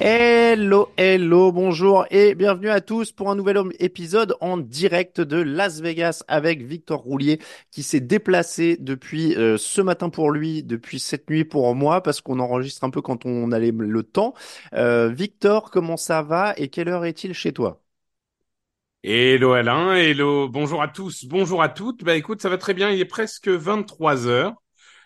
Hello, hello, bonjour et bienvenue à tous pour un nouvel épisode en direct de Las Vegas avec Victor Roulier qui s'est déplacé depuis euh, ce matin pour lui, depuis cette nuit pour moi parce qu'on enregistre un peu quand on a le temps. Euh, Victor, comment ça va et quelle heure est-il chez toi? Hello Alain, hello, bonjour à tous, bonjour à toutes. Bah écoute, ça va très bien, il est presque 23 heures.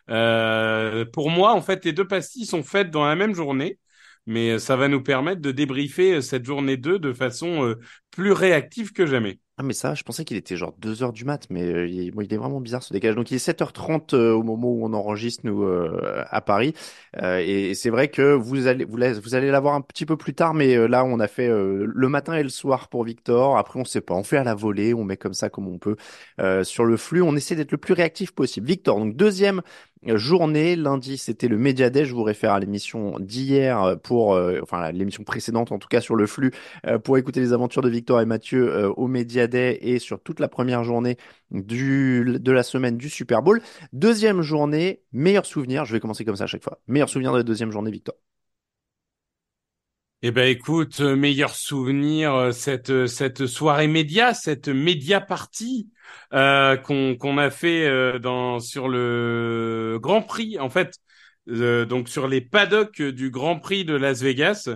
Euh, pour moi, en fait, les deux pastilles sont faites dans la même journée mais euh, ça va nous permettre de débriefer euh, cette journée 2 de façon plus réactive que jamais. Ah mais ça, je pensais qu'il était genre 2 heures du mat, mais il, est vraiment bizarre ce décalage. Donc il est 7h30 au moment où on enregistre nous à Paris, et, c'est vrai que vous allez vous, vous allez l'avoir un petit peu plus tard, mais là on a fait le matin et le soir pour Victor. Après on sait pas, on fait à la volée, on met comme ça comme on peut sur le flux. On essaie d'être le plus réactif possible. Victor, donc deuxième journée. Lundi, c'était le Media Day. Je vous réfère à l'émission d'hier pour, euh, enfin l'émission précédente en tout cas sur le flux, euh, pour écouter les aventures de Victor et Mathieu euh, au Media Et sur toute la première journée du, de la semaine du Super Bowl. Deuxième journée, meilleur souvenir. Je vais commencer comme ça à chaque fois. Meilleur souvenir de la deuxième journée, Victor. Eh ben écoute, meilleur souvenir cette cette soirée média, cette média partie euh, qu'on qu'on a fait euh, dans sur le Grand Prix en fait euh, donc sur les paddocks du Grand Prix de Las Vegas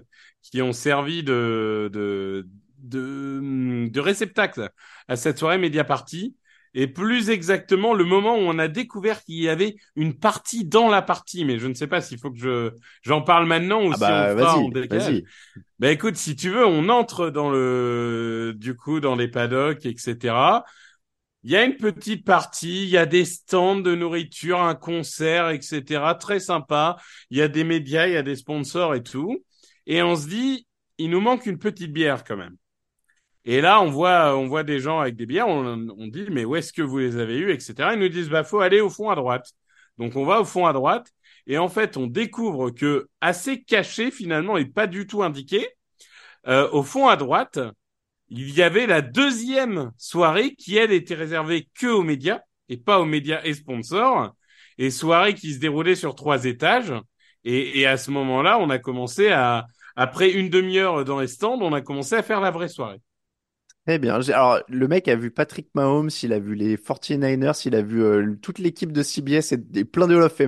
qui ont servi de de de, de réceptacle à cette soirée média party et plus exactement le moment où on a découvert qu'il y avait une partie dans la partie. Mais je ne sais pas s'il faut que je j'en parle maintenant ou ah si bah, on fera en décalage. Bah écoute, si tu veux, on entre dans le du coup dans les paddocks, etc. Il y a une petite partie, il y a des stands de nourriture, un concert, etc. Très sympa. Il y a des médias, il y a des sponsors et tout. Et on se dit, il nous manque une petite bière quand même. Et là, on voit, on voit des gens avec des bières. On, on dit, mais où est-ce que vous les avez eues, etc. Ils nous disent, bah, faut aller au fond à droite. Donc, on va au fond à droite. Et en fait, on découvre que assez caché finalement et pas du tout indiqué, euh, au fond à droite, il y avait la deuxième soirée qui, elle, était réservée que aux médias et pas aux médias et sponsors. Et soirée qui se déroulait sur trois étages. Et, et à ce moment-là, on a commencé à, après une demi-heure dans les stands, on a commencé à faire la vraie soirée. Très bien. Alors, le mec a vu Patrick Mahomes, il a vu les 49ers, il a vu euh, toute l'équipe de CBS et, plein de Hall of.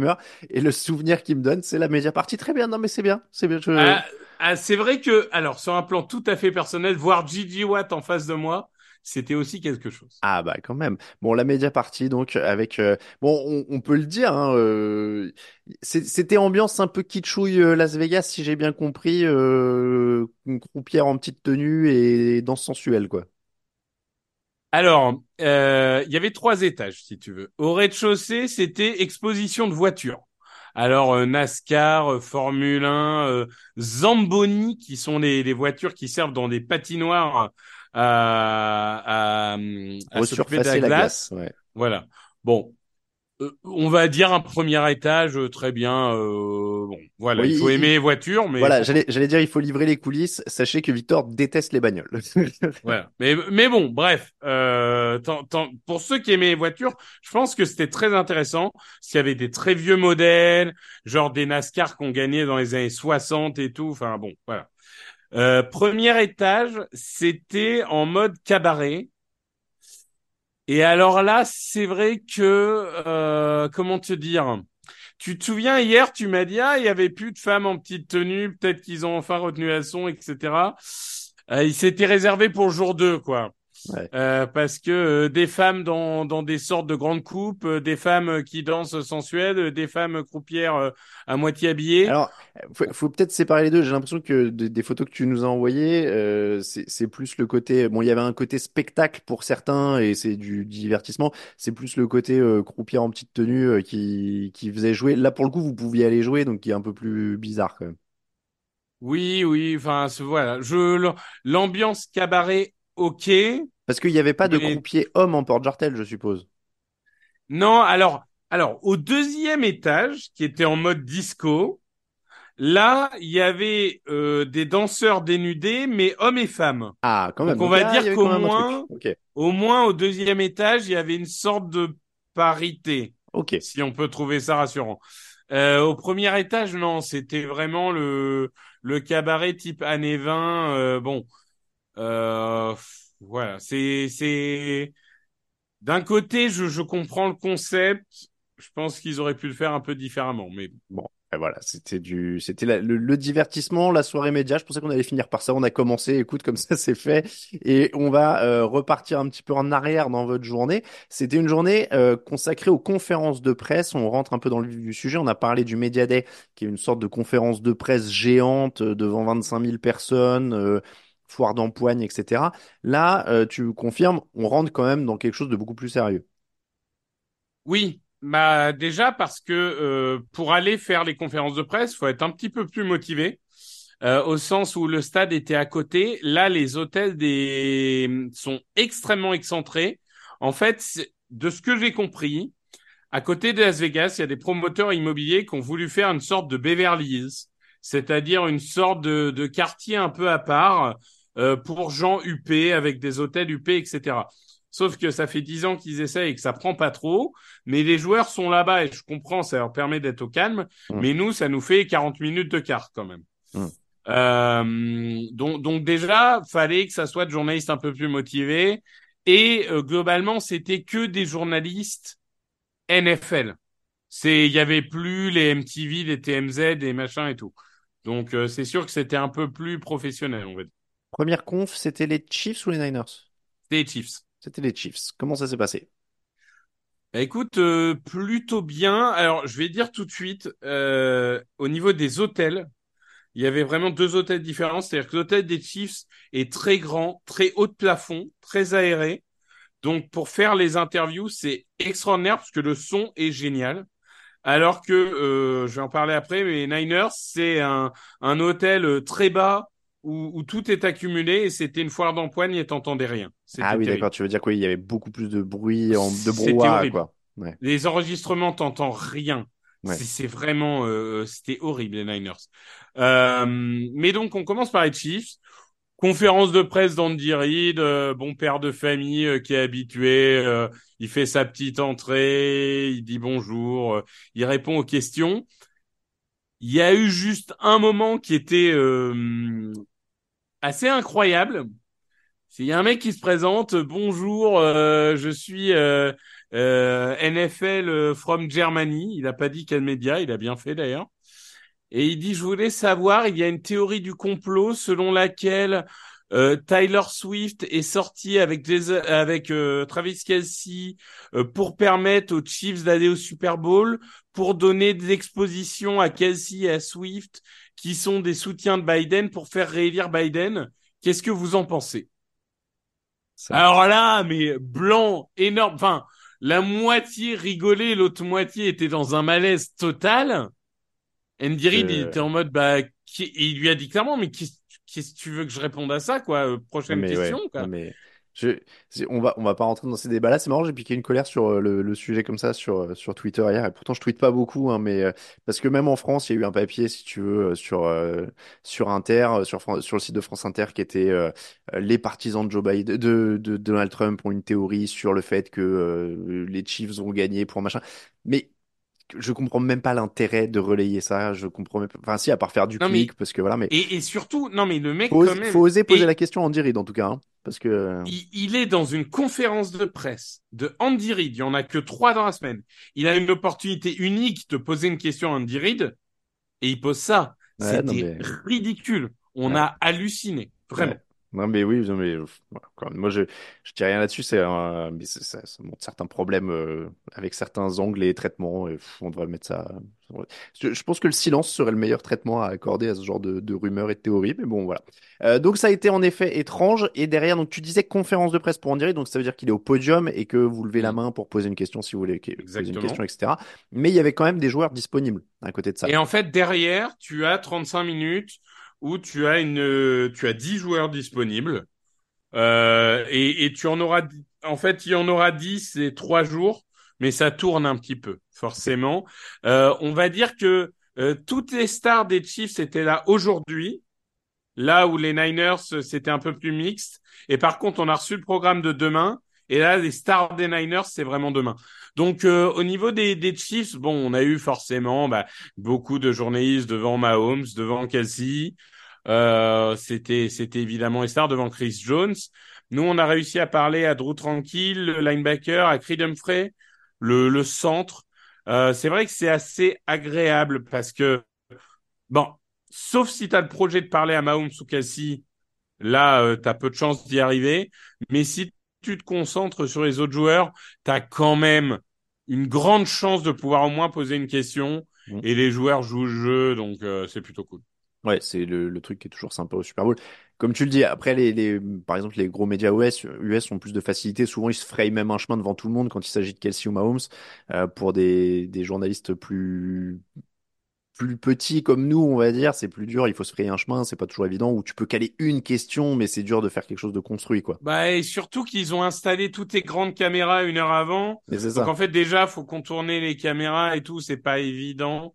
Et le souvenir qu'il me donne, c'est la média partie. Très bien. Non, mais c'est bien. C'est bien. Ah, ah, c'est vrai que, alors, sur un plan tout à fait personnel, voir Gigi Watt en face de moi, c'était aussi quelque chose. Ah bah quand même. Bon, la média partie donc avec euh, bon, on, peut le dire. Hein, euh, c'était ambiance un peu kitschouille euh, Las Vegas si j'ai bien compris, une croupière en petite tenue et danse sensuelle quoi. Alors, il y avait trois étages si tu veux. Au rez-de-chaussée, c'était exposition de voitures. Alors euh, NASCAR, euh, Formule 1, euh, Zamboni, qui sont les, les, voitures qui servent dans des patinoires à, à, à s'occuper de la glace. ouais. Voilà. Bon, euh, on va dire un premier étage euh, très bien euh, bon voilà il faut aimer les voitures mais voilà j'allais j'allais dire il faut livrer les coulisses sachez que Victor déteste les bagnoles voilà mais mais bon bref euh, pour ceux qui aimaient les voitures je pense que c'était très intéressant s'il y avait des très vieux modèles genre des NASCAR qu'on gagnait dans les années 60 et tout enfin bon voilà euh, premier étage c'était en mode cabaret et alors là, c'est vrai que euh, comment te dire? Tu te souviens hier, tu m'as dit ah il y avait plus de femmes en petite tenue, peut-être qu'ils ont enfin retenu la son, etc. Euh, il s'était réservé pour jour 2, quoi. Euh, parce que euh, des femmes dans, dans des sortes de grandes coupes, euh, des femmes qui dansent sensuelles, des femmes croupières à moitié habillées. Alors, faut, faut peut-être séparer les deux. J'ai l'impression que des photos que tu nous as envoyées, c'est plus le côté. Bon, il y avait un côté spectacle pour certains et c'est du divertissement. C'est plus le côté croupière en petite tenue qui qui faisait jouer. Là, pour le coup, vous pouviez aller jouer, donc qui est un peu plus bizarre quand même. Oui, oui. Enfin, voilà. Je l'ambiance cabaret, ok. Parce qu'il n'y avait pas de croupier homme en porte-jartel, je suppose. Non, alors, alors au deuxième étage, qui était en mode disco, Là, il y avait euh, des danseurs dénudés, mais hommes et femmes. Ah, quand même. Donc on va y dire qu'au moins, au moins au deuxième étage, il y avait une sorte de parité, Ok. si on peut trouver ça rassurant. Euh, au premier étage, non, c'était vraiment le le cabaret type années 20. euh, bon, euh, voilà, c'est c'est d'un côté, je je comprends le concept. Je pense qu'ils auraient pu le faire un peu différemment, mais Bon, et voilà, c'était du, c'était le, le divertissement, la soirée média. Je pensais qu'on allait finir par ça. On a commencé, écoute, comme ça c'est fait, et on va euh, repartir un petit peu en arrière dans votre journée. C'était une journée euh, consacrée aux conférences de presse. On rentre un peu dans le sujet. On a parlé du Media Day, qui est une sorte de conférence de presse géante euh, devant 25 000 personnes. euh, foire d'empoigne, etc. Là, euh, tu confirmes, on rentre quand même dans quelque chose de beaucoup plus sérieux. Oui, bah déjà parce que euh, pour aller faire les conférences de presse, faut être un petit peu plus motivé. euh, au sens où le stade était à côté. Là, les hôtels sont extrêmement excentrés. En fait, de ce que j'ai compris, à côté de Las Vegas, il y a des promoteurs immobiliers qui ont voulu faire une sorte de Beverly Hills, c'est-à-dire une sorte de quartier un peu à part euh, pour gens UP avec des hôtels UP, etc. Sauf que ça fait dix ans qu'ils essayent et que ça prend pas trop, mais les joueurs sont là-bas et je comprends, ça leur permet d'être au calme, Mm. mais nous, ça nous fait 40 minutes de carte quand même. Mm. Euh, donc, donc déjà, fallait que ça soit de journalistes un peu plus motivés et euh, globalement, c'était que des journalistes NFL. C'est, il y avait plus les MTV, les TMZ, et machins et tout. Donc, euh, c'est sûr que c'était un peu plus professionnel, on va dire. Première conf, c'était les Chiefs ou les Niners? C'était les Chiefs. C'était les Chiefs. Comment ça s'est passé? Bah, écoute, euh, plutôt bien. Alors, je vais dire tout de suite, euh, au niveau des hôtels, il y avait vraiment deux hôtels différents. C'est-à-dire que l'hôtel des Chiefs est très grand, très haut de plafond, très aéré. Donc, pour faire les interviews, c'est extraordinaire parce que le son est génial. Alors que, euh, je vais en parler après, mais Niners, c'est un, un hôtel euh, très bas où, où tout est accumulé et c'était une foire d'empoigne et t'entendais rien. Ah oui, d'accord. Tu veux dire quoi? Il y avait beaucoup plus de bruit, en, de brouhaha, horrible. quoi. Ouais. Les enregistrements, t'entends rien. Ouais. C'est vraiment, euh, c'était horrible les Niners. Euh, mais donc on commence par les Chiefs. Conférence de presse d'Andy Reid, euh, bon père de famille euh, qui est habitué. euh, il fait sa petite entrée, il dit bonjour, il répond aux questions. Il y a eu juste un moment qui était euh, assez incroyable. Il y a un mec qui se présente, bonjour, euh, je suis euh, euh, NFL euh, from Germany. Il n'a pas dit quel média, il a bien fait d'ailleurs. Et il dit, je voulais savoir, il y a une théorie du complot selon laquelle euh, Tyler Swift est sorti avec, avec euh, Travis Kelsey euh, pour permettre aux Chiefs d'aller au Super Bowl, pour donner des expositions à Kelsey et à Swift, qui sont des soutiens de Biden, pour faire réélire Biden. Qu'est-ce que vous en pensez? Ça- alors là, mais blanc, énorme. Enfin, la moitié rigolait, l'autre moitié était dans un malaise total. Il Euh. était en mode, bah, qui- il lui a dit clairement, mais qu'est-ce que tu veux que je réponde à ça, quoi? Prochaine mais question, ouais. quoi. Mais je, on va, on va pas rentrer dans ces débats-là. C'est marrant, j'ai piqué une colère sur euh, le, le sujet comme ça sur, euh, sur Twitter hier. Et pourtant, je tweete pas beaucoup, hein, mais euh, parce que même en France, il y a eu un papier, si tu veux, sur, euh, sur Inter, sur, sur le site de France Inter, qui était euh, les partisans de Joe Biden, de, de, Donald Trump ont une théorie sur le fait que euh, les Chiefs ont gagné pour machin. Mais je comprends même pas l'intérêt de relayer ça. Je comprends même pas. Enfin, si, à part faire du Non, mais- clic, parce que voilà, mais Et, et surtout, non, mais le mec, faut, quand oser- même, faut oser poser et- la question en direct, en tout cas, hein, parce que. euh, il, il est dans une conférence de presse de Andy Reid. Il y en a que trois dans la semaine. Il a une opportunité unique de poser une question à Andy Reid et il pose ça. Ouais, C'était mais- ridicule. On Ouais. a halluciné. Vraiment. Ouais. Non mais oui, non, mais voilà, quand même. moi je je dis rien là-dessus, c'est un- mais c'est- ça, ça montre certains problèmes euh, avec certains angles et traitements. Et, pff, on devrait mettre ça. Je, je pense que le silence serait le meilleur traitement à accorder à ce genre de, de rumeurs et de théories, mais bon voilà. Euh, donc ça a été en effet étrange et derrière donc tu disais conférence de presse pour en dire, donc ça veut dire qu'il est au podium et que vous levez la main pour poser une question si vous voulez que- poser une Exactement. question, etc. Mais il y avait quand même des joueurs disponibles à côté de ça. Et en fait, derrière, tu as 35 minutes où tu as une, tu as 10 joueurs disponibles. Euh, et, et tu en auras, en fait, il y en aura 10 ces trois jours, mais ça tourne un petit peu, forcément. Euh, on va dire que euh, toutes les stars des Chiefs étaient là aujourd'hui, là où les Niners c'était un peu plus mixte. Et par contre, on a reçu le programme de demain. Et là, les stars des Niners, c'est vraiment demain. Donc, au niveau des, des Chiefs, bon, on a eu forcément bah, beaucoup de journalistes devant Mahomes, devant Kelsey. Euh, c'était, c'était évidemment les stars devant Chris Jones. Nous, on a réussi à parler à Drew Tranquille, le linebacker, à Creed Humphrey, le, le centre. Euh, c'est vrai que c'est assez agréable parce que, bon, sauf si tu as le projet de parler à Mahomes ou Kelsey, là, euh, tu as peu de chances d'y arriver. Mais si tu te concentres sur les autres joueurs, tu as quand même une grande chance de pouvoir au moins poser une question. Mmh. Et les joueurs jouent le jeu, donc euh, c'est plutôt cool. Ouais, c'est le, le, truc qui est toujours sympa au Super Bowl. Comme tu le dis, après, les, les, par exemple, les gros médias US, US ont plus de facilité. Souvent, ils se frayent même un chemin devant tout le monde quand il s'agit de Kelsey ou Mahomes. Euh, pour des, des journalistes plus plus petits comme nous, on va dire, c'est plus dur. Il faut se frayer un chemin, c'est pas toujours évident. Où tu peux caler une question, mais c'est dur de faire quelque chose de construit, quoi. Bah et surtout qu'ils ont installé toutes les grandes caméras une heure avant. Et c'est Donc en fait déjà, faut contourner les caméras et tout, c'est pas évident.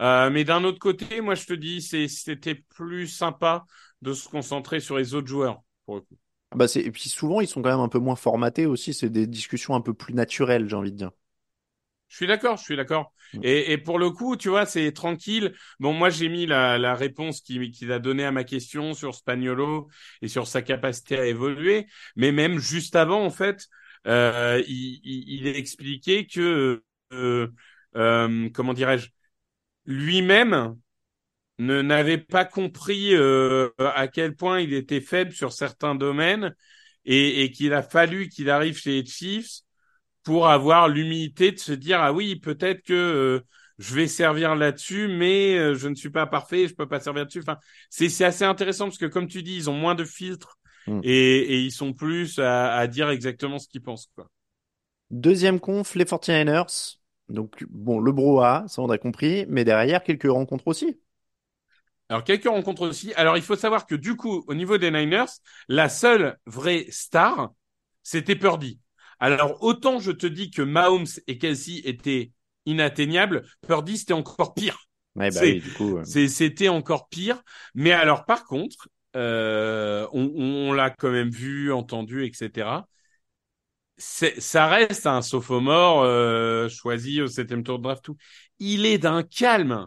Euh, mais d'un autre côté, moi je te dis, c'était plus sympa de se concentrer sur les autres joueurs pour le coup. Ah bah c'est et puis souvent ils sont quand même un peu moins formatés aussi. C'est des discussions un peu plus naturelles, j'ai envie de dire. Je suis d'accord, je suis d'accord. Mm. Et, et, pour le coup, tu vois, c'est tranquille. Bon, moi, j'ai mis la, la réponse qu'il qui a donnée à ma question sur Spagnolo et sur sa capacité à évoluer. Mais même juste avant, en fait, euh, il, il, il, expliquait que, euh, euh, comment dirais-je, lui-même ne n'avait pas compris euh, à quel point il était faible sur certains domaines et, et qu'il a fallu qu'il arrive chez les Chiefs pour avoir l'humilité de se dire ah oui peut-être que euh, je vais servir là-dessus mais euh, je ne suis pas parfait je peux pas servir là-dessus enfin c'est c'est assez intéressant parce que comme tu dis ils ont moins de filtres mm. et, et, ils sont plus à, à dire exactement ce qu'ils pensent quoi. Deuxième conf les 49ers donc, bon, le brouhaha, ça on a compris, mais derrière, quelques rencontres aussi. Alors, quelques rencontres aussi. Alors, il faut savoir que du coup, au niveau des Niners, la seule vraie star, c'était Purdy. Alors, autant je te dis que Mahomes et Kelsey étaient inatteignables, Purdy, c'était encore pire. Ouais, bah oui. C'était encore pire. Mais alors, par contre, euh, on, on l'a quand même vu, entendu, etc ça reste un sophomore euh, choisi au septième tour de draft. Tout. Il est d'un calme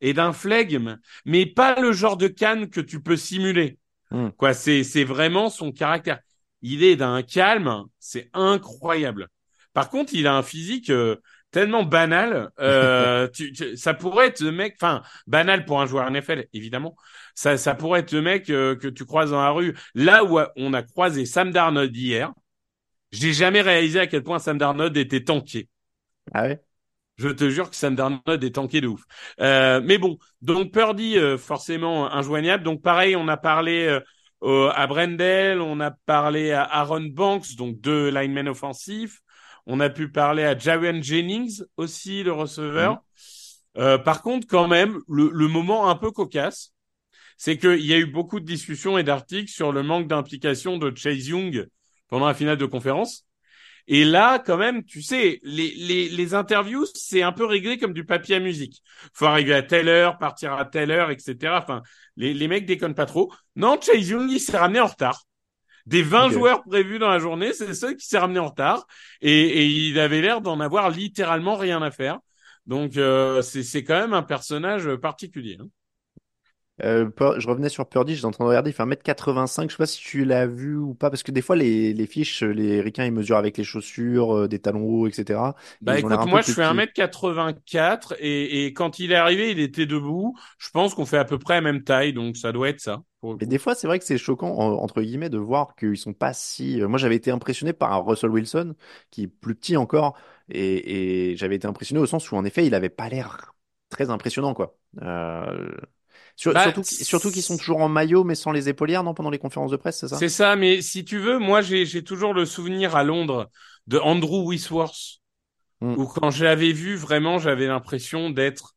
et d'un flegme, mais pas le genre de canne que tu peux simuler. Hmm. Quoi, c'est c'est vraiment son caractère. Il est d'un calme, c'est incroyable. Par contre, il a un physique euh, tellement banal. Euh, tu, ça pourrait être le mec, enfin banal pour un joueur NFL, évidemment. Ça, ça pourrait être le mec euh, que tu croises dans la rue. Là où on a croisé Sam Darnold hier, j'ai jamais réalisé à quel point Sam Darnold était tanké. Ah ouais? Je te jure que Sam Darnold est tanké de ouf. Euh, mais bon, donc Purdy, euh, forcément injoignable. Donc pareil, on a parlé euh, à Brendel, on a parlé à Aaron Banks, donc deux linemen offensifs. On a pu parler à Javian Jennings aussi, le receveur. Mhm. Euh, par contre, quand même, le, le moment un peu cocasse, c'est qu'il y a eu beaucoup de discussions et d'articles sur le manque d'implication de Chase Young pendant la finale de conférence. Et là, quand même, tu sais, les, les, les interviews, c'est un peu réglé comme du papier à musique. Faut arriver à telle heure, partir à telle heure, etc. Enfin, les, les mecs déconnent pas trop. Non, Chase Young, il s'est ramené en retard. Des 20 joueurs prévus dans la journée, c'est seul qui s'est ramené en retard. Et, et il avait l'air d'en avoir littéralement rien à faire. Donc, euh, c'est quand même un personnage particulier. Hein. Euh, je revenais sur Purdy, j'étais en train de regarder, il fait 1m85, je sais pas si tu l'as vu ou pas, parce que des fois les, les fiches, les ricains ils mesurent avec les chaussures, euh, des talons hauts, etc. Bah écoute, moi je fais 1m84 et, et quand il est arrivé, il était debout. Je pense qu'on fait à peu près la même taille, donc ça doit être ça. Et des fois, c'est vrai que c'est choquant, entre guillemets, de voir qu'ils sont pas si. Euh, moi, j'avais été impressionné par un Russell Wilson, qui est plus petit encore, et, et j'avais été impressionné au sens où, en effet, il avait pas l'air très impressionnant, quoi. Euh, bah, surtout, surtout qu'ils sont toujours en maillot, mais sans les épaulières, non, pendant les conférences de presse, c'est ça? C'est ça, mais si tu veux, moi, j'ai toujours le souvenir à Londres de Andrew Wisworth, mm. où quand je l'avais vu, vraiment, j'avais l'impression d'être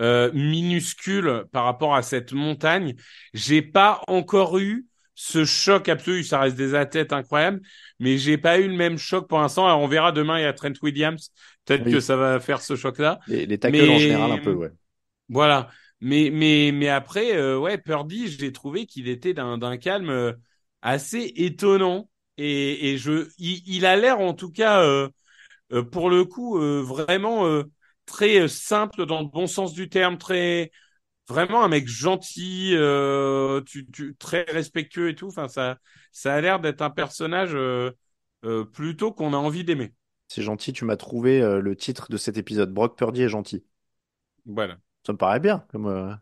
euh, minuscule par rapport à cette montagne. J'ai pas encore eu ce choc absolu. Ça reste des athlètes incroyables, mais j'ai pas eu le même choc pour l'instant. Alors on verra demain, il y a Trent Williams. Peut-être que ça va faire ce choc-là. Les, les tackles en général, un peu, ouais. Voilà. Mais mais mais après, euh, ouais, Purdy, j'ai trouvé qu'il était d'un calme euh, assez étonnant et et je il, il a l'air en tout cas euh, pour le coup euh, vraiment très simple dans le bon sens du terme, très vraiment un mec gentil, tu, tu très respectueux et tout. Enfin ça ça a l'air d'être un personnage plutôt qu'on a envie d'aimer. C'est gentil, tu m'as trouvé le titre de cet épisode. Brock Purdy est gentil. Voilà, Ça me paraît bien comme, euh,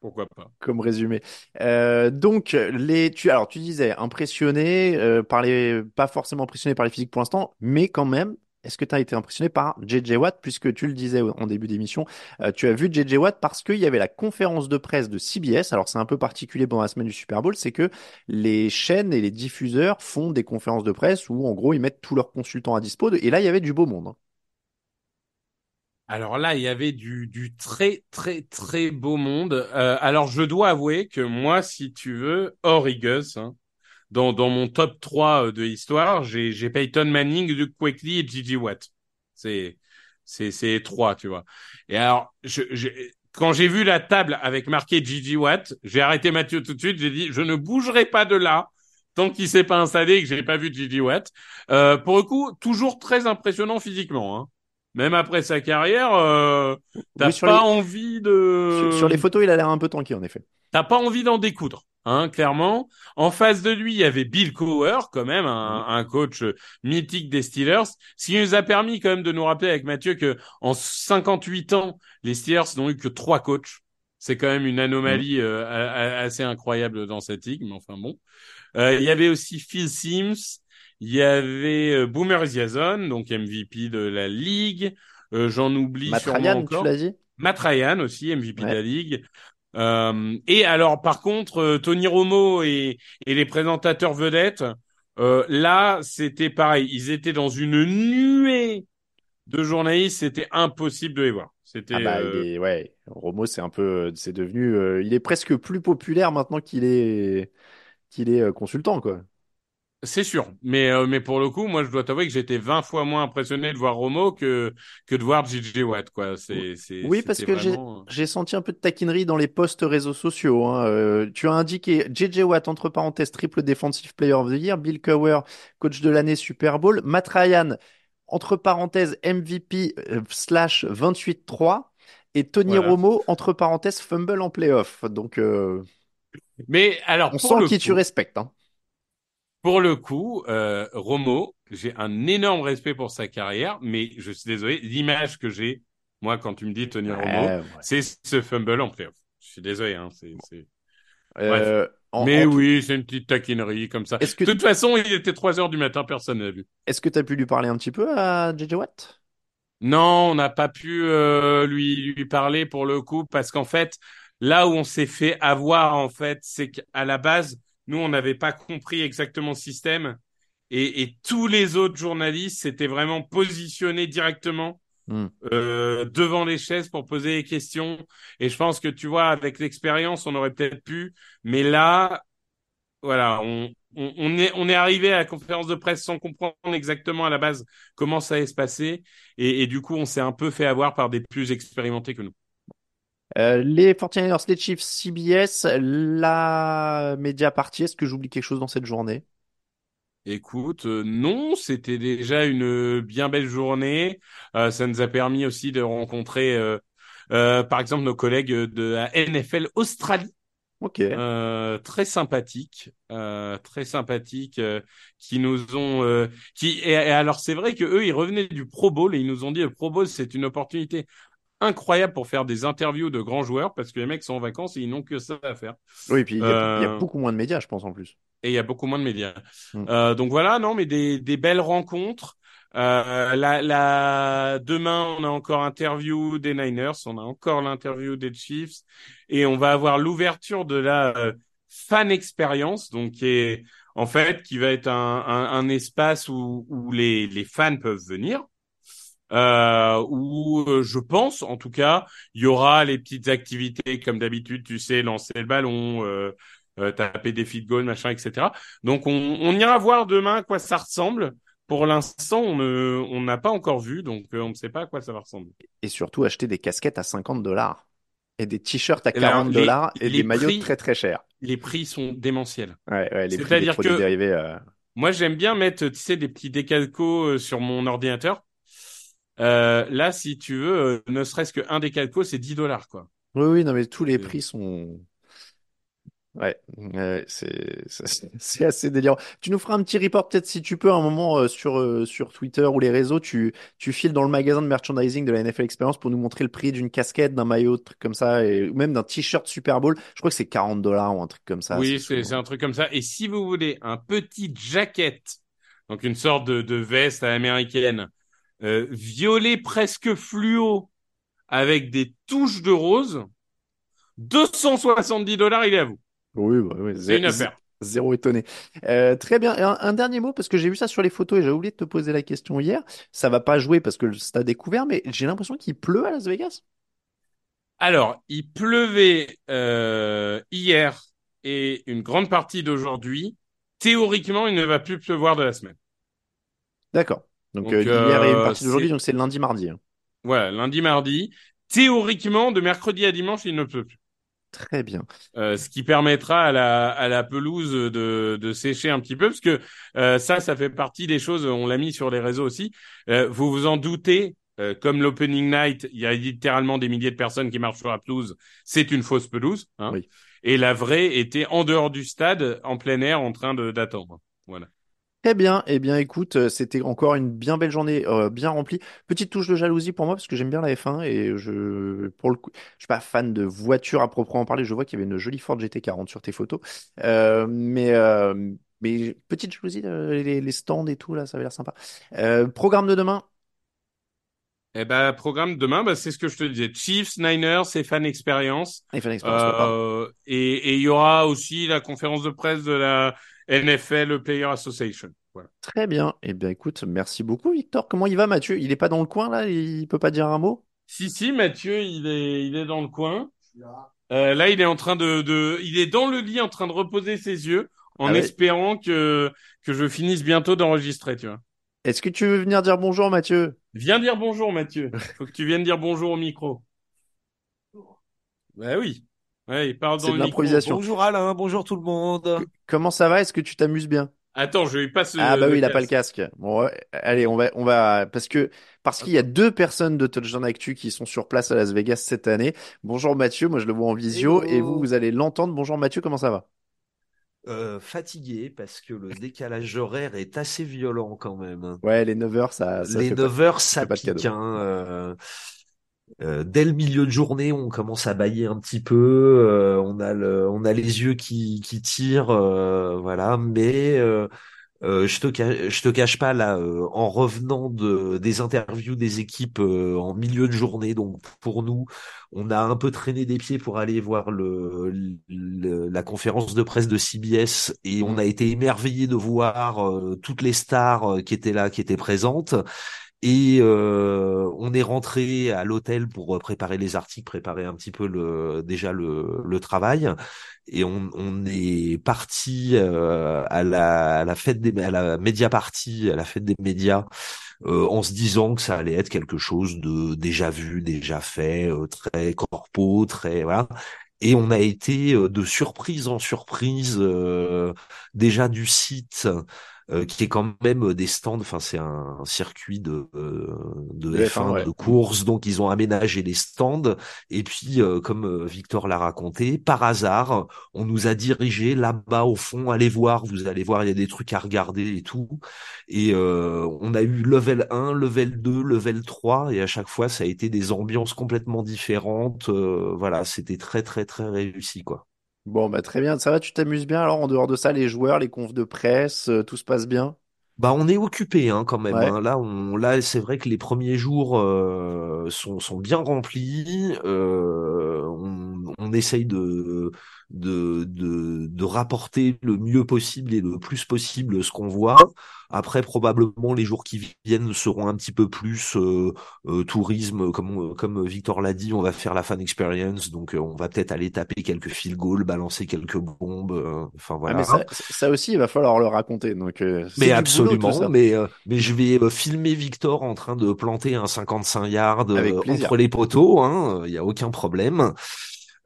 pourquoi pas. comme résumé. Euh, donc, les, tu, alors, tu disais impressionné euh, par les, pas forcément impressionné par les physiques pour l'instant, mais quand même, est-ce que tu as été impressionné par JJ Watt, puisque tu le disais en début d'émission, euh, tu as vu JJ Watt parce qu'il y avait la conférence de presse de CBS. Alors, c'est un peu particulier pendant la semaine du Super Bowl, c'est que les chaînes et les diffuseurs font des conférences de presse où, en gros, ils mettent tous leurs consultants à dispo. Et là, il y avait du beau monde. Alors là, il y avait du, du très, très, très beau monde. Euh, alors, je dois avouer que moi, si tu veux, hors Eagles, hein, dans, dans mon top 3 de l'histoire, j'ai, j'ai Peyton Manning, Luke Kuechly et Gigi Watt. C'est, c'est, c'est trois, tu vois. Et alors, je, quand j'ai vu la table avec marqué Gigi Watt, j'ai arrêté Mathieu tout de suite. J'ai dit, je ne bougerai pas de là tant qu'il s'est pas installé et que j'ai pas vu Gigi Watt. Euh, pour le coup, toujours très impressionnant physiquement. Hein. Même après sa carrière, euh, t'as Oui, pas les, envie de, sur, sur les photos, il a l'air un peu tanké, en effet. t'as pas envie d'en découdre, hein, clairement. En face de lui, il y avait Bill Cowher, quand même, un, un coach mythique des Steelers, ce qui nous a permis quand même de nous rappeler avec Mathieu que en 58 ans, les Steelers n'ont eu que trois coachs. C'est quand même une anomalie euh, a- a- assez incroyable dans cette ligue, mais enfin bon. Euh, il y avait aussi Phil Sims, il y avait euh, Boomer Esiason, donc MVP de la ligue. Euh, J'en oublie Matt sûrement Ryan, tu encore. l'as dit? Matt Ryan aussi, MVP de la ligue. Euh, et alors, par contre, euh, Tony Romo et, et les présentateurs vedettes, euh, là, c'était pareil. Ils étaient dans une nuée de journalistes. C'était impossible de les voir. C'était Ah bah euh, ouais, Romo c'est un peu c'est devenu euh, il est presque plus populaire maintenant qu'il est qu'il est euh, consultant quoi. C'est sûr, mais euh, mais pour le coup, moi je dois t'avouer que j'étais 20 fois moins impressionné de voir Romo que que de voir JJ Watt quoi. C'est c'est Oui parce que j'ai vraiment euh, j'ai senti un peu de taquinerie dans les posts réseaux sociaux hein. Euh, tu as indiqué JJ Watt entre parenthèses triple defensive player of the year, Bill Cowher coach de l'année Super Bowl, Matt Ryan entre parenthèses MVP euh, slash 28-3 et Tony voilà. Romo entre parenthèses fumble en playoff. Donc euh, Mais alors on sent qui tu respectes hein. pour le coup, euh, Romo, j'ai un énorme respect pour sa carrière, mais je suis désolé, l'image que j'ai, moi quand tu me dis Tony Romo, Ouais, c'est ce fumble en playoff. Je suis désolé, hein, c'est c'est. Bref. Euh, en- Mais en oui, c'est une petite taquinerie comme ça. Est-ce que De toute façon, il était 3 heures du matin, personne n'a vu. Est-ce que tu as pu lui parler un petit peu à JJ Watt? Non, on n'a pas pu euh, lui lui parler pour le coup parce qu'en fait, là où on s'est fait avoir en fait, c'est qu'à la base, nous on n'avait pas compris exactement le système et, et tous les autres journalistes s'étaient vraiment positionnés directement Hmm. euh, devant les chaises pour poser des questions. Et je pense que tu vois, avec l'expérience, on aurait peut-être pu, mais là, voilà, on, on, on est, on est arrivé à la conférence de presse sans comprendre exactement à la base comment ça allait se passer. Et, et du coup, on s'est un peu fait avoir par des plus expérimentés que nous. Euh, les 49ers, les Chiefs, CBS, la média partie, est-ce que j'oublie quelque chose dans cette journée? Écoute, euh, non, c'était déjà une bien belle journée. Euh, ça nous a permis aussi de rencontrer, euh, euh, par exemple, nos collègues de la NFL Australie. Ok. euh, très sympathiques, euh, très sympathiques, euh, qui nous ont, euh, qui et, et alors c'est vrai que eux ils revenaient du Pro Bowl et ils nous ont dit le Pro Bowl c'est une opportunité incroyable pour faire des interviews de grands joueurs parce que les mecs sont en vacances et ils n'ont que ça à faire. Oui, et puis il y a, il y a Euh, beaucoup moins de médias, je pense, en plus. et il y a beaucoup moins de médias. Hmm. Euh, donc voilà, non, mais des, des belles rencontres. Euh, la, la, demain, on a encore interview des Niners, on a encore l'interview des Chiefs, et on va avoir l'ouverture de la euh, fan expérience, donc qui est en fait qui va être un, un, un espace où, où les, les fans peuvent venir. Euh, où euh, je pense, en tout cas, il y aura les petites activités comme d'habitude, tu sais, lancer le ballon, euh, euh, taper des feed goals, machin, etc. Donc on, on ira voir demain à quoi ça ressemble. Pour l'instant, on ne, on n'a pas encore vu, donc euh, on ne sait pas à quoi ça va ressembler. Et surtout, acheter des casquettes à 50 dollars. Et des t-shirts à Eh ben, 40 dollars et les des maillots prix- très très chers. Les prix sont démentiels. Ouais, ouais, les prix des produits que- dérivés. euh, Moi, j'aime bien mettre, tu sais, des petits décalcos sur mon ordinateur. Euh, là, si tu veux, euh, ne serait-ce qu'un décalco, c'est 10 dollars, quoi. Oui, oui, non, mais tous les prix sont. Ouais, ouais, c'est assez délirant. Tu nous feras un petit report peut-être si tu peux un moment euh, sur euh, sur Twitter ou les réseaux. Tu tu files dans le magasin de merchandising de la NFL Experience pour nous montrer le prix d'une casquette, d'un maillot, de trucs comme ça, et ou même d'un t-shirt Super Bowl. Je crois que c'est 40 dollars ou un truc comme ça. oui, c'est c'est un truc comme ça. Et si vous voulez un petit jacket, donc une sorte de, de veste à l'américaine, euh, violet presque fluo, avec des touches de rose, 270 dollars, il est à vous. Oui, bah, oui, C'est une affaire. Zéro étonné. Euh, très bien. Un dernier mot parce que j'ai vu ça sur les photos et j'ai oublié de te poser la question hier. Ça va pas jouer parce que le stade est couvert, mais j'ai l'impression qu'il pleut à Las Vegas. Alors, il pleuvait euh, hier et une grande partie d'aujourd'hui. Théoriquement, il ne va plus pleuvoir de la semaine. D'accord. Donc, Donc, euh, hier et une euh, partie d'aujourd'hui, c'est- donc c'est lundi, mardi. hein. Voilà, lundi, mardi. Théoriquement, de mercredi à dimanche, il ne pleut plus. Très bien. Euh, ce qui permettra à la, à la pelouse de, de sécher un petit peu, parce que euh, ça, ça fait partie des choses, on l'a mis sur les réseaux aussi. Euh, vous vous en doutez, euh, comme l'opening night, il y a littéralement des milliers de personnes qui marchent sur la pelouse, c'est une fausse pelouse. Hein, Oui. Et la vraie était en dehors du stade, en plein air, en train de d'attendre. Voilà. Très bien. Eh bien, écoute, euh, c'était encore une bien belle journée, euh, bien remplie. Petite touche de jalousie pour moi parce que j'aime bien la F1 et je, pour le coup, je suis pas fan de voitures à proprement parler. Je vois qu'il y avait une jolie Ford GT40 sur tes photos, Euh, mais euh, mais petite jalousie, euh, les, les stands et tout là, ça avait l'air sympa. Euh, programme de demain? Eh ben, programme demain, bah, c'est ce que je te disais. Chiefs, Niners et Fan Experience. Expérience, ouais, pardon. Euh, et et il y aura aussi la conférence de presse de la NFL Player Association. Voilà. Très bien. Eh bien, écoute, merci beaucoup, Victor. Comment il va, Mathieu? Il est pas dans le coin là? Il peut pas dire un mot? Si, si, Mathieu, il est, il est dans le coin. Euh, là, il est en train de, de, il est dans le lit en train de reposer ses yeux en Ah ouais. espérant que, que je finisse bientôt d'enregistrer, tu vois. Est-ce que tu veux venir dire bonjour, Mathieu? Viens dire bonjour, Mathieu. Faut que tu viennes dire bonjour au micro. Bah oui. Ouais, il parle C'est dans de l'improvisation. Bonjour Alain, bonjour tout le monde. Comment ça va? Est-ce que tu t'amuses bien? Attends, je lui passe Ah bah oui, il a pas le casque. Bon, ouais, allez, on va, on va, parce que, parce qu'il y a deux personnes de Touchdown Actu qui sont sur place à Las Vegas cette année. Bonjour Mathieu, moi je le vois en visio, Hello. et vous, vous allez l'entendre. Bonjour Mathieu, comment ça va? Euh, fatigué parce que le décalage horaire est assez violent quand même. Ouais, les 9 heures, ça, ça Les fait pas- 9 heures, ça pique. cadeau. hein, euh, euh, dès le milieu de journée, on commence à bailler un petit peu. euh, on a le, on a les yeux qui, qui tirent, euh, voilà. Mais euh, euh, je te, je te cache pas là, euh, en revenant de des interviews des équipes euh, en milieu de journée, donc pour nous, on a un peu traîné des pieds pour aller voir le, le- la conférence de presse de CBS et on a été émerveillé de voir toutes les stars qui étaient là, qui étaient présentes. Et euh, on est rentré à l'hôtel pour préparer les articles, préparer un petit peu le déjà le, le travail. Et on, on est parti euh, à la, à la fête des à la média party, à la fête des médias, euh, en se disant que ça allait être quelque chose de déjà vu, déjà fait, euh, très corpo, très voilà. Et on a été euh, de surprise en surprise euh, déjà du site euh, qui est quand même des stands. Enfin, c'est un, circuit de euh, de De F1, F1, ouais. de course, donc ils ont aménagé les stands. Et puis, euh, comme euh, Victor l'a raconté, par hasard, on nous a dirigé là-bas au fond. Allez voir, vous allez voir, il y a des trucs à regarder et tout. Et euh, on a eu level 1, level 2, level 3, et à chaque fois, ça a été des ambiances complètement différentes. Euh, voilà, c'était très très très réussi, quoi. Bon, bah très bien. Ça va, tu t'amuses bien alors en dehors de ça, les joueurs, les confs de presse, euh, tout se passe bien? Bah, on est occupé hein, quand même. Ouais. hein. Là, on, là, c'est vrai que les premiers jours euh, sont, sont bien remplis. Euh, on, essaye de, de, de, de rapporter le mieux possible et le plus possible ce qu'on voit. Après, probablement, les jours qui viennent seront un petit peu plus euh, euh, tourisme, comme, comme Victor l'a dit, on va faire la fan experience, donc euh, on va peut-être aller taper quelques field goals, balancer quelques bombes, enfin Ah, voilà. mais ça, ça aussi, il va falloir le raconter. Donc, Mais boulot, absolument, mais mais je vais filmer Victor en train de planter un 55 yards entre les poteaux, hein, il y a aucun problème.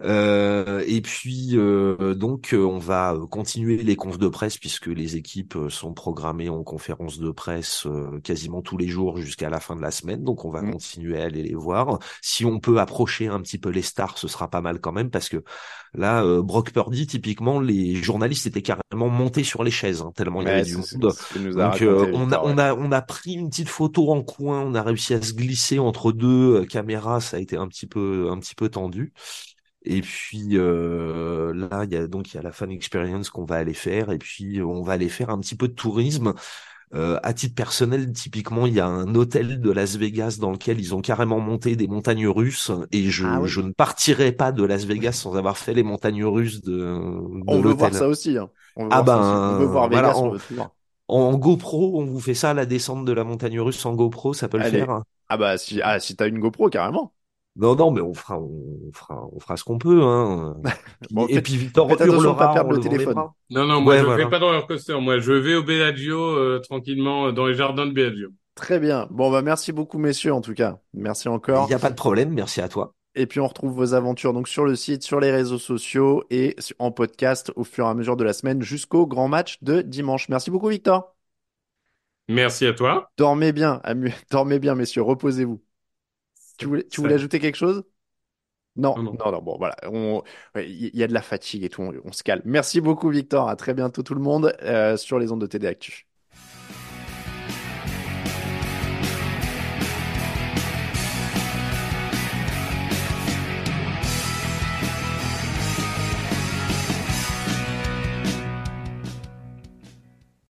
Euh, et puis euh, donc euh, on va euh, continuer les confs de presse puisque les équipes euh, sont programmées en conférence de presse euh, quasiment tous les jours jusqu'à la fin de la semaine. Donc on va Mm. continuer à aller les voir. Si on peut approcher un petit peu les stars, ce sera pas mal quand même parce que là euh, Brock Purdy typiquement les journalistes étaient carrément montés sur les chaises hein, tellement il y avait du monde. Donc euh, on a on a on a pris une petite photo en coin, on a réussi à se glisser entre deux caméras, ça a été un petit peu un petit peu tendu. Et puis euh, là il y a donc il y a la fan experience qu'on va aller faire et puis on va aller faire un petit peu de tourisme. Euh, à titre personnel, typiquement, il y a un hôtel de Las Vegas dans lequel ils ont carrément monté des montagnes russes et je, Ah oui. je ne partirai pas de Las Vegas sans avoir fait les montagnes russes de, de On veut voir ça aussi. Hein. On veut Ah ben, aussi. On veut voir voilà, Vegas, on on- veut tout voir. En GoPro, on vous fait ça, la descente de la montagne russe en GoPro, ça peut le faire. Ah bah si, ah, si t'as une GoPro, carrément. Non, non, mais on fera, on fera, on fera ce qu'on peut. Hein. Bon, et puis Victor pas hurlera perdre en le téléphone. Non, non, moi Ouais, je voilà. fais pas dans leur coaster. Moi, je vais au Bellagio euh, tranquillement euh, dans les jardins de Bellagio. Très bien. Bon, bah merci beaucoup, messieurs, en tout cas. Merci Il encore. n'y a pas de problème, merci à toi. Et puis on retrouve vos aventures donc sur le site, sur les réseaux sociaux et en podcast au fur et à mesure de la semaine jusqu'au grand match de dimanche. Merci beaucoup, Victor. Merci à toi. Dormez bien, amu- dormez bien, messieurs. Reposez-vous. Tu voulais, tu voulais ajouter quelque chose? Non, Non, non. non, bon, voilà. Il y a de la fatigue et tout, on, on se calme. Merci beaucoup, Victor. À très bientôt, tout le monde, euh, sur les ondes de TD Actu.